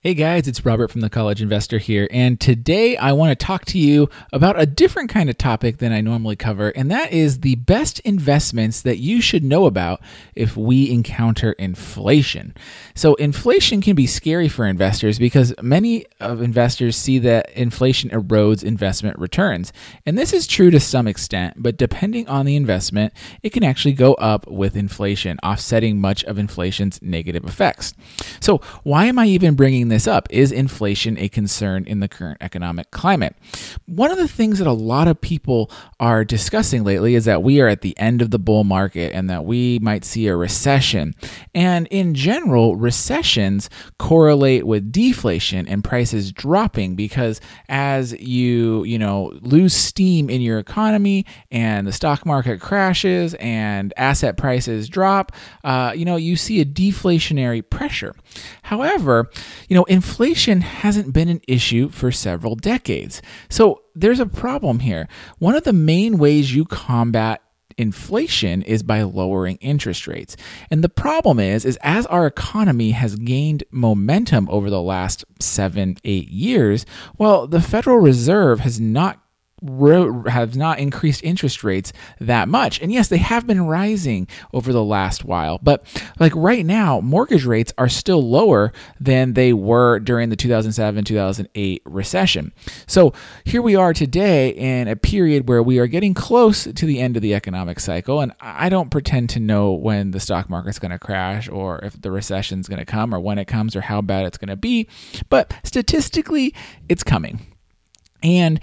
Hey guys, it's Robert from the College Investor here, and today I want to talk to you about a different kind of topic than I normally cover, and that is the best investments that you should know about if we encounter inflation. So, inflation can be scary for investors because many of investors see that inflation erodes investment returns. And this is true to some extent, but depending on the investment, it can actually go up with inflation, offsetting much of inflation's negative effects. So, why am I even bringing this up. Is inflation a concern in the current economic climate? One of the things that a lot of people are discussing lately is that we are at the end of the bull market and that we might see a recession. And in general, recessions correlate with deflation and prices dropping because as you, you know, lose steam in your economy and the stock market crashes and asset prices drop, uh, you know, you see a deflationary pressure. However, you know, inflation hasn't been an issue for several decades. So there's a problem here. One of the main ways you combat inflation is by lowering interest rates. And the problem is is as our economy has gained momentum over the last 7 8 years, well the Federal Reserve has not have not increased interest rates that much. And yes, they have been rising over the last while, but like right now, mortgage rates are still lower than they were during the 2007 2008 recession. So here we are today in a period where we are getting close to the end of the economic cycle. And I don't pretend to know when the stock market's going to crash or if the recession is going to come or when it comes or how bad it's going to be, but statistically, it's coming. And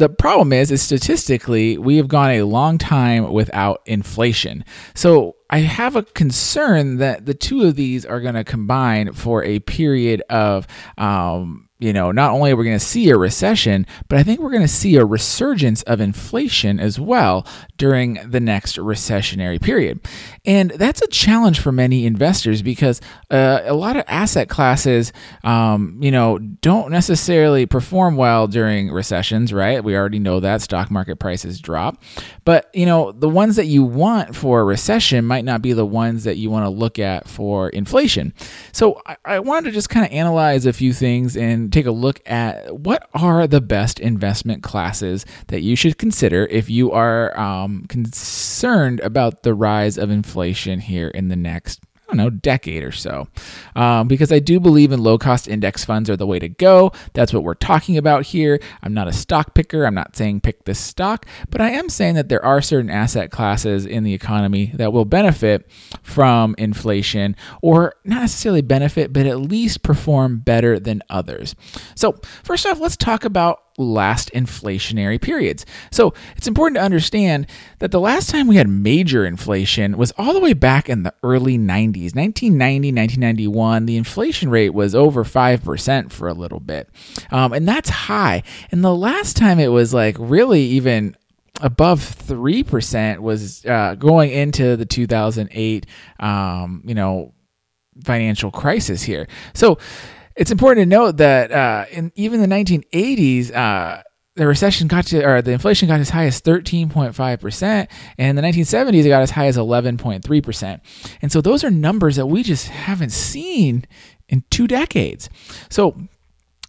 the problem is, is statistically, we have gone a long time without inflation. So I have a concern that the two of these are going to combine for a period of um, you know, not only are we going to see a recession, but I think we're going to see a resurgence of inflation as well during the next recessionary period. And that's a challenge for many investors because uh, a lot of asset classes, um, you know, don't necessarily perform well during recessions, right? We already know that stock market prices drop. But, you know, the ones that you want for a recession might not be the ones that you want to look at for inflation. So I, I wanted to just kind of analyze a few things and take a look at what are the best investment classes that you should consider if you are um, concerned about the rise of inflation here in the next don't know, decade or so. Um, because I do believe in low cost index funds are the way to go. That's what we're talking about here. I'm not a stock picker. I'm not saying pick this stock, but I am saying that there are certain asset classes in the economy that will benefit from inflation or not necessarily benefit, but at least perform better than others. So, first off, let's talk about last inflationary periods. So it's important to understand that the last time we had major inflation was all the way back in the early 90s. 1990, 1991, the inflation rate was over 5% for a little bit. Um, and that's high. And the last time it was like really even above 3% was uh, going into the 2008, um, you know, financial crisis here. So, it's important to note that uh, in even the 1980s, uh, the recession got to, or the inflation got as high as 13.5%, and in the 1970s, it got as high as 11.3%. And so those are numbers that we just haven't seen in two decades. So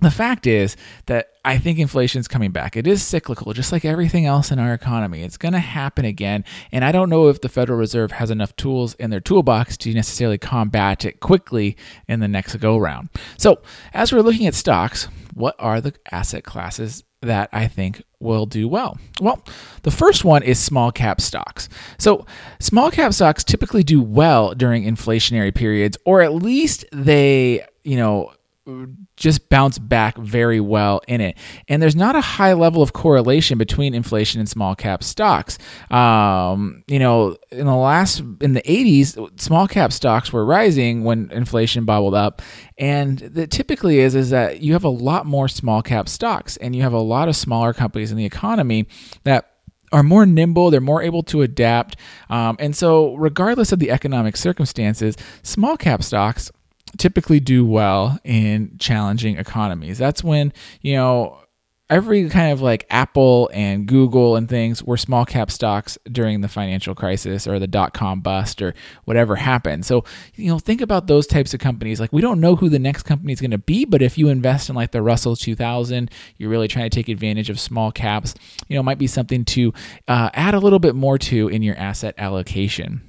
the fact is that I think inflation is coming back. It is cyclical, just like everything else in our economy. It's going to happen again. And I don't know if the Federal Reserve has enough tools in their toolbox to necessarily combat it quickly in the next go round. So, as we're looking at stocks, what are the asset classes that I think will do well? Well, the first one is small cap stocks. So, small cap stocks typically do well during inflationary periods, or at least they, you know, just bounce back very well in it. And there's not a high level of correlation between inflation and small cap stocks. Um, you know, in the last in the 80s, small cap stocks were rising when inflation bubbled up, and that typically is is that you have a lot more small cap stocks, and you have a lot of smaller companies in the economy that are more nimble, they're more able to adapt. Um, and so, regardless of the economic circumstances, small cap stocks typically do well in challenging economies. That's when, you know, every kind of like Apple and Google and things were small cap stocks during the financial crisis or the dot com bust or whatever happened. So, you know, think about those types of companies. Like, we don't know who the next company is going to be, but if you invest in like the Russell 2000, you're really trying to take advantage of small caps, you know, might be something to uh, add a little bit more to in your asset allocation.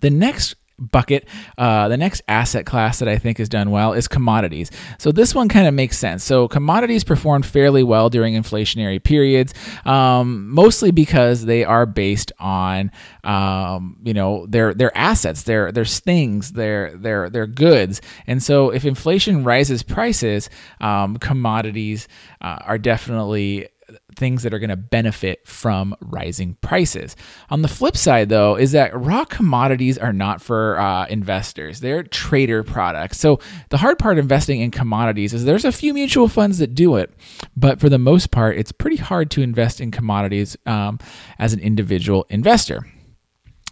The next bucket. Uh, the next asset class that I think has done well is commodities. So this one kind of makes sense. So commodities performed fairly well during inflationary periods, um, mostly because they are based on um, you know their their assets, their their things, their their their goods. And so if inflation rises prices, um, commodities uh, are definitely things that are going to benefit from rising prices. On the flip side, though, is that raw commodities are not for uh, investors, they're trader products. So, the hard part investing in commodities is there's a few mutual funds that do it, but for the most part, it's pretty hard to invest in commodities um, as an individual investor.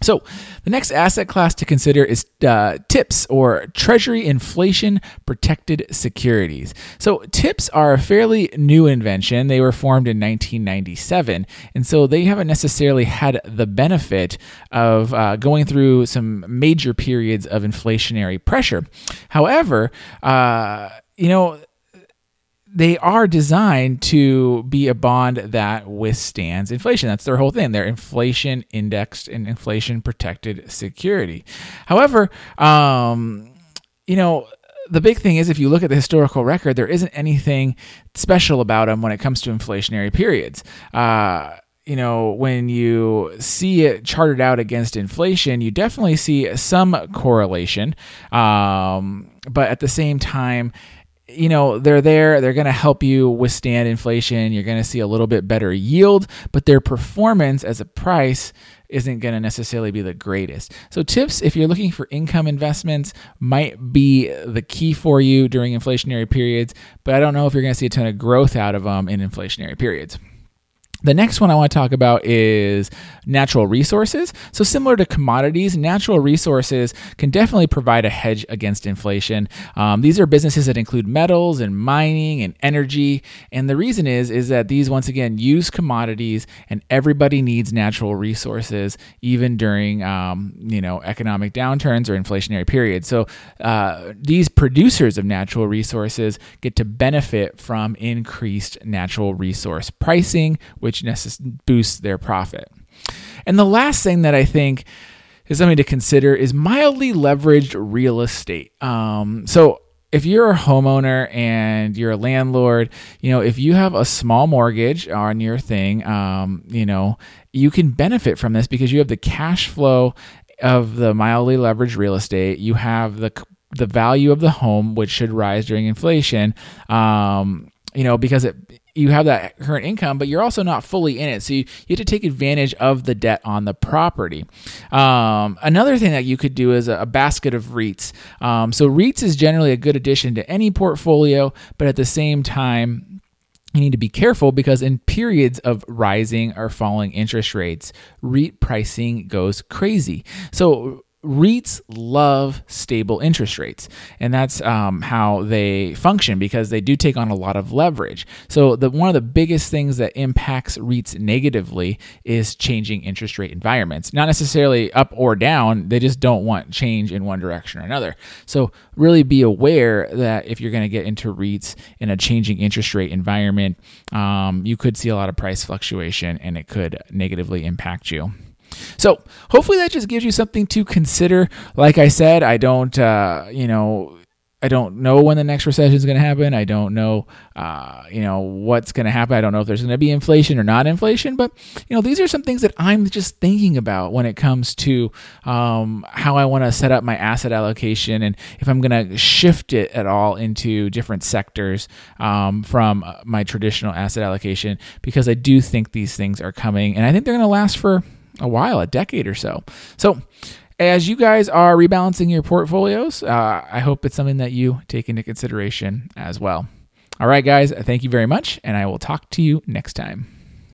So, the next asset class to consider is uh, TIPS or Treasury Inflation Protected Securities. So, TIPS are a fairly new invention. They were formed in 1997, and so they haven't necessarily had the benefit of uh, going through some major periods of inflationary pressure. However, uh, you know, they are designed to be a bond that withstands inflation. That's their whole thing. They're inflation indexed and inflation protected security. However, um, you know, the big thing is if you look at the historical record, there isn't anything special about them when it comes to inflationary periods. Uh, you know, when you see it charted out against inflation, you definitely see some correlation. Um, but at the same time, you know, they're there, they're going to help you withstand inflation. You're going to see a little bit better yield, but their performance as a price isn't going to necessarily be the greatest. So, tips if you're looking for income investments might be the key for you during inflationary periods, but I don't know if you're going to see a ton of growth out of them in inflationary periods. The next one I want to talk about is natural resources. So, similar to commodities, natural resources can definitely provide a hedge against inflation. Um, these are businesses that include metals and mining and energy. And the reason is, is that these, once again, use commodities and everybody needs natural resources, even during, um, you know, economic downturns or inflationary periods. So, uh, these producers of natural resources get to benefit from increased natural resource pricing which necess- boosts their profit. And the last thing that I think is something to consider is mildly leveraged real estate. Um, so if you're a homeowner and you're a landlord, you know, if you have a small mortgage on your thing, um, you know, you can benefit from this because you have the cash flow of the mildly leveraged real estate. You have the the value of the home, which should rise during inflation. Um, you know, because it you have that current income, but you're also not fully in it. So you, you have to take advantage of the debt on the property. Um, another thing that you could do is a, a basket of REITs. Um, so REITs is generally a good addition to any portfolio, but at the same time, you need to be careful because in periods of rising or falling interest rates, REIT pricing goes crazy. So REITs love stable interest rates, and that's um, how they function because they do take on a lot of leverage. So, the one of the biggest things that impacts REITs negatively is changing interest rate environments. Not necessarily up or down; they just don't want change in one direction or another. So, really be aware that if you're going to get into REITs in a changing interest rate environment, um, you could see a lot of price fluctuation, and it could negatively impact you. So hopefully that just gives you something to consider. Like I said, I don't, uh, you know, I don't know when the next recession is going to happen. I don't know, uh, you know, what's going to happen. I don't know if there's going to be inflation or not inflation. But you know, these are some things that I'm just thinking about when it comes to um, how I want to set up my asset allocation and if I'm going to shift it at all into different sectors um, from uh, my traditional asset allocation. Because I do think these things are coming, and I think they're going to last for a while, a decade or so. So, as you guys are rebalancing your portfolios, uh, I hope it's something that you take into consideration as well. All right, guys, thank you very much, and I will talk to you next time.